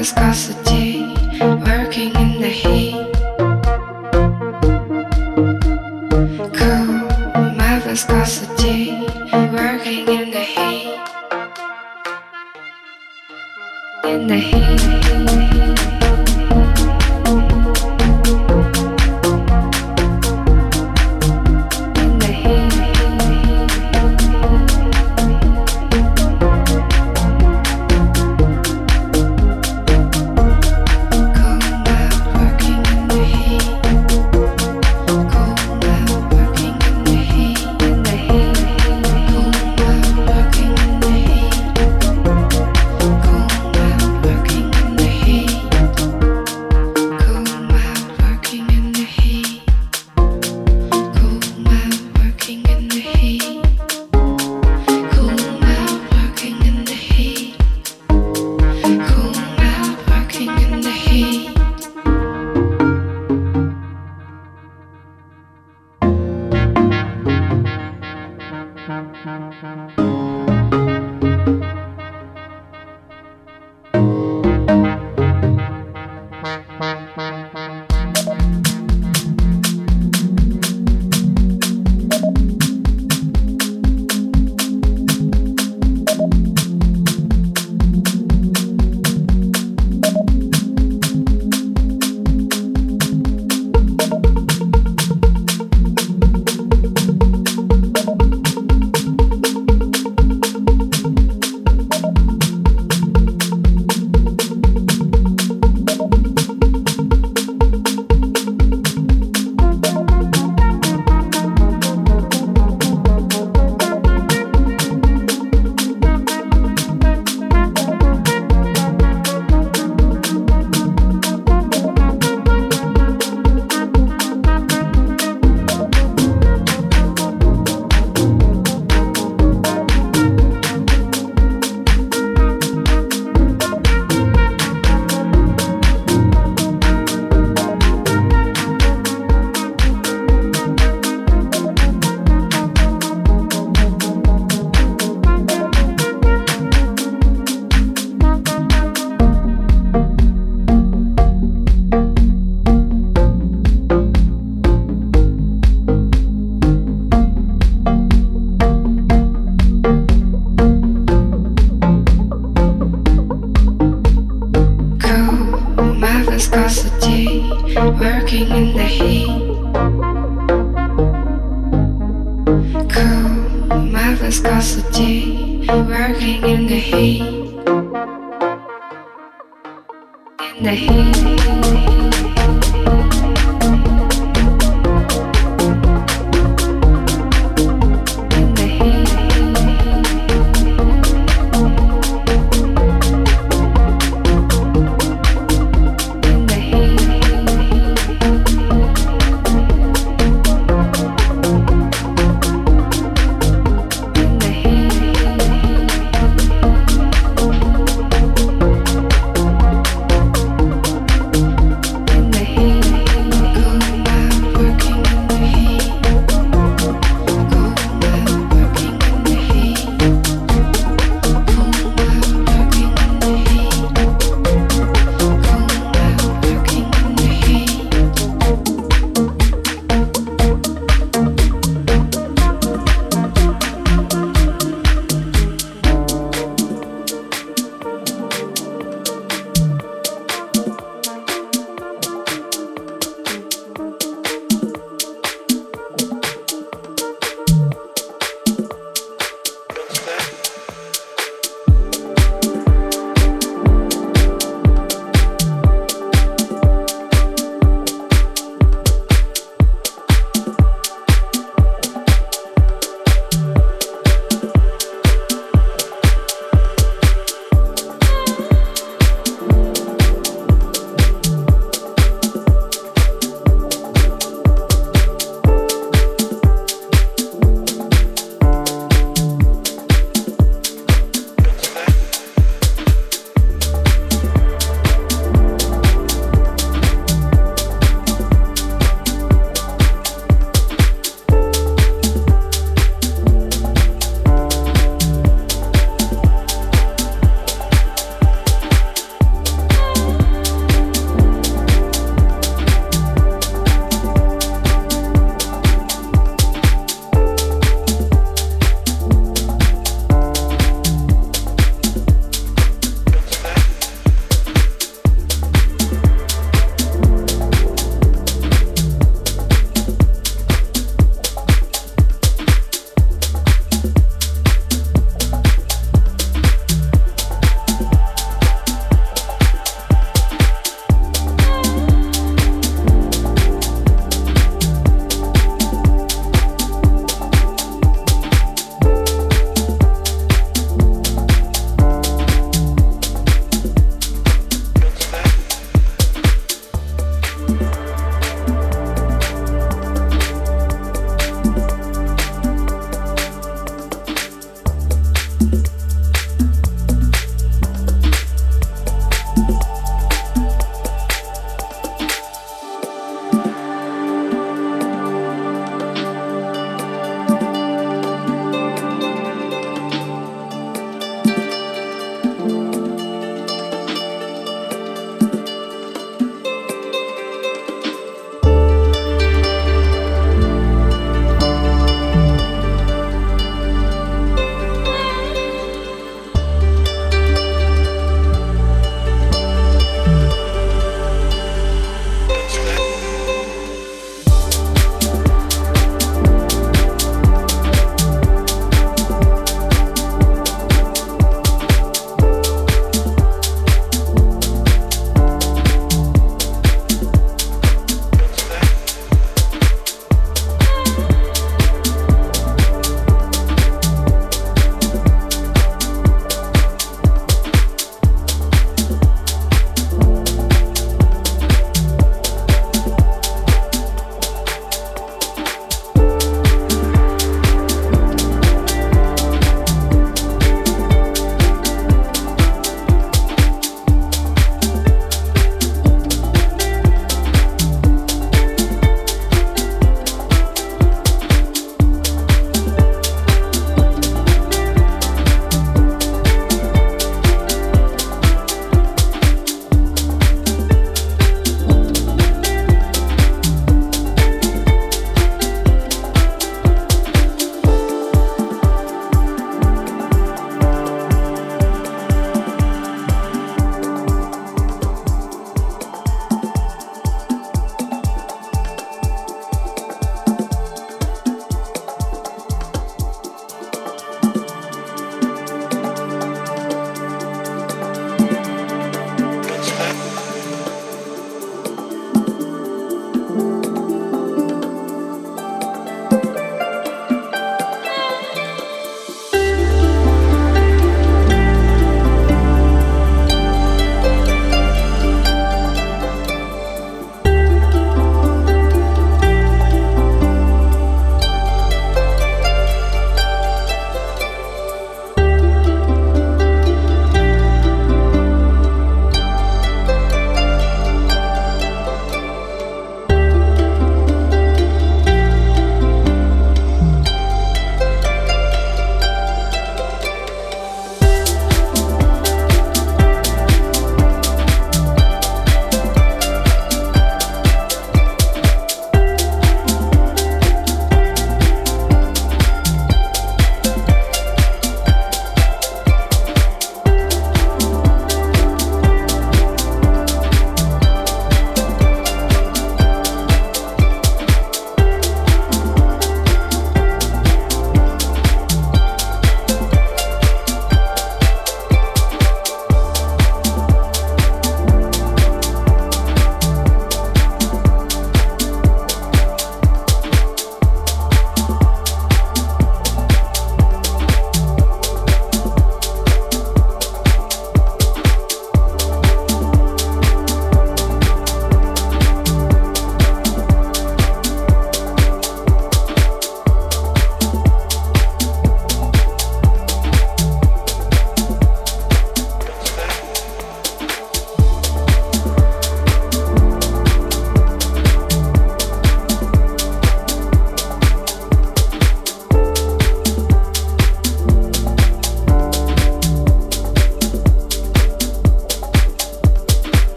escassa